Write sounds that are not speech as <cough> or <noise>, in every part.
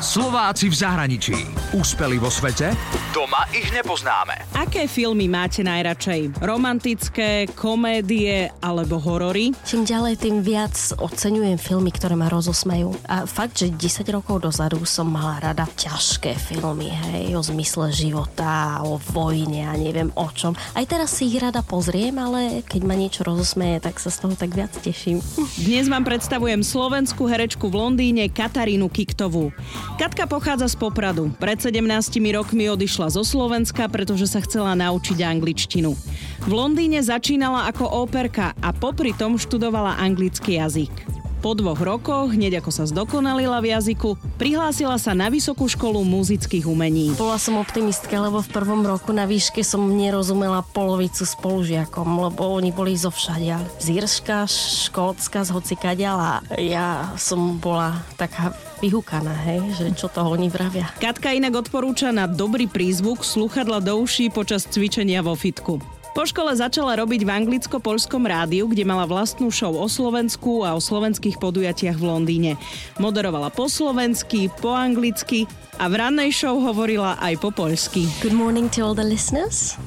Slováci v zahraničí. Úspeli vo svete? Doma ich nepoznáme. Aké filmy máte najradšej? Romantické, komédie alebo horory? Čím ďalej, tým viac oceňujem filmy, ktoré ma rozosmejú. A fakt, že 10 rokov dozadu som mala rada ťažké filmy, hej, o zmysle života, o vojne a neviem o čom. Aj teraz si ich rada pozriem, ale keď ma niečo rozosmeje, tak sa z toho tak viac teším. Dnes vám predstavujem slovenskú herečku v Londýne Katarínu Kiktovú. Katka pochádza z Popradu. Pred 17 rokmi odišla zo Slovenska, pretože sa chcela naučiť angličtinu. V Londýne začínala ako óperka a popri tom študovala anglický jazyk. Po dvoch rokoch, hneď ako sa zdokonalila v jazyku, prihlásila sa na Vysokú školu muzických umení. Bola som optimistka, lebo v prvom roku na výške som nerozumela polovicu spolužiakom, lebo oni boli zo všadia. Z Irska, Škótska, z hocikadiaľ a ja som bola taká vyhúkaná, hej, že čo toho oni vravia. Katka inak odporúča na dobrý prízvuk sluchadla do uší počas cvičenia vo fitku. Po škole začala robiť v anglicko-polskom rádiu, kde mala vlastnú show o Slovensku a o slovenských podujatiach v Londýne. Moderovala po slovensky, po anglicky a v rannej show hovorila aj po poľsky. Good morning to all the listeners.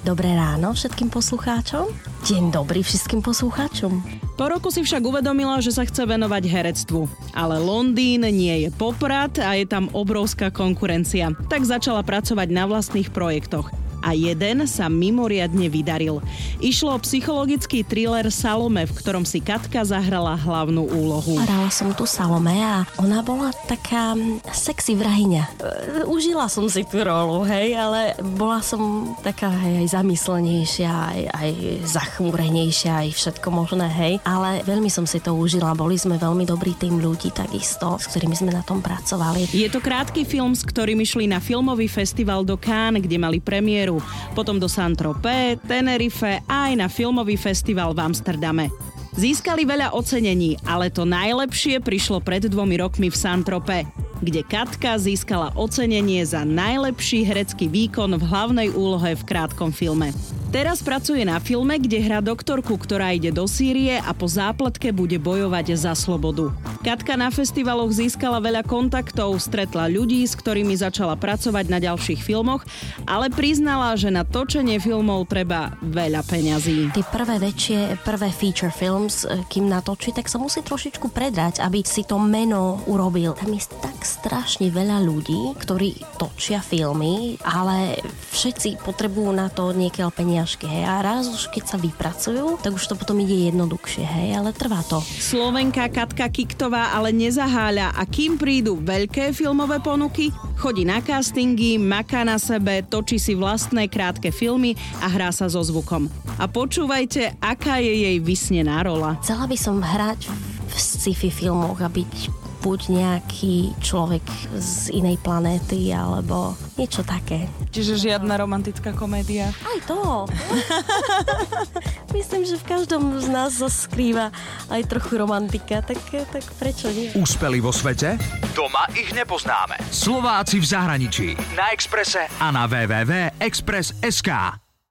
Dobré ráno všetkým poslucháčom. Deň dobrý všetkým poslucháčom. Po roku si však uvedomila, že sa chce venovať herectvu. Ale Londýn nie je poprad a je tam obrovská konkurencia. Tak začala pracovať na vlastných projektoch a jeden sa mimoriadne vydaril. Išlo o psychologický thriller Salome, v ktorom si Katka zahrala hlavnú úlohu. Hrala som tu Salome a ona bola taká sexy vrahyňa. E, užila som si tú rolu, hej, ale bola som taká hej, aj zamyslenejšia, aj, aj zachmúrenejšia, aj všetko možné, hej. Ale veľmi som si to užila, boli sme veľmi dobrý tým ľudí takisto, s ktorými sme na tom pracovali. Je to krátky film, s ktorým išli na filmový festival do Cannes, kde mali premiéru Madeiru, potom do Saint-Tropez, Tenerife aj na filmový festival v Amsterdame. Získali veľa ocenení, ale to najlepšie prišlo pred dvomi rokmi v Saint-Tropez, kde Katka získala ocenenie za najlepší herecký výkon v hlavnej úlohe v krátkom filme. Teraz pracuje na filme, kde hrá doktorku, ktorá ide do Sýrie a po zápletke bude bojovať za slobodu. Katka na festivaloch získala veľa kontaktov, stretla ľudí, s ktorými začala pracovať na ďalších filmoch, ale priznala, že na točenie filmov treba veľa peňazí. Tie prvé väčšie, prvé feature films, e, kým natočí, tak sa musí trošičku predrať, aby si to meno urobil. Tam je tak strašne veľa ľudí, ktorí točia filmy, ale všetci potrebujú na to niekiaľ peniaze peniažky, hej. A raz už keď sa vypracujú, tak už to potom ide jednoduchšie, hej, ale trvá to. Slovenka Katka Kiktová ale nezaháľa a kým prídu veľké filmové ponuky, chodí na castingy, maká na sebe, točí si vlastné krátke filmy a hrá sa so zvukom. A počúvajte, aká je jej vysnená rola. Chcela by som hrať v sci-fi filmoch a byť buď nejaký človek z inej planéty, alebo niečo také. Čiže žiadna romantická komédia? Aj to. <laughs> Myslím, že v každom z nás skrýva aj trochu romantika, tak, tak prečo nie? Úspeli vo svete? Doma ich nepoznáme. Slováci v zahraničí. Na Exprese a na www.express.sk.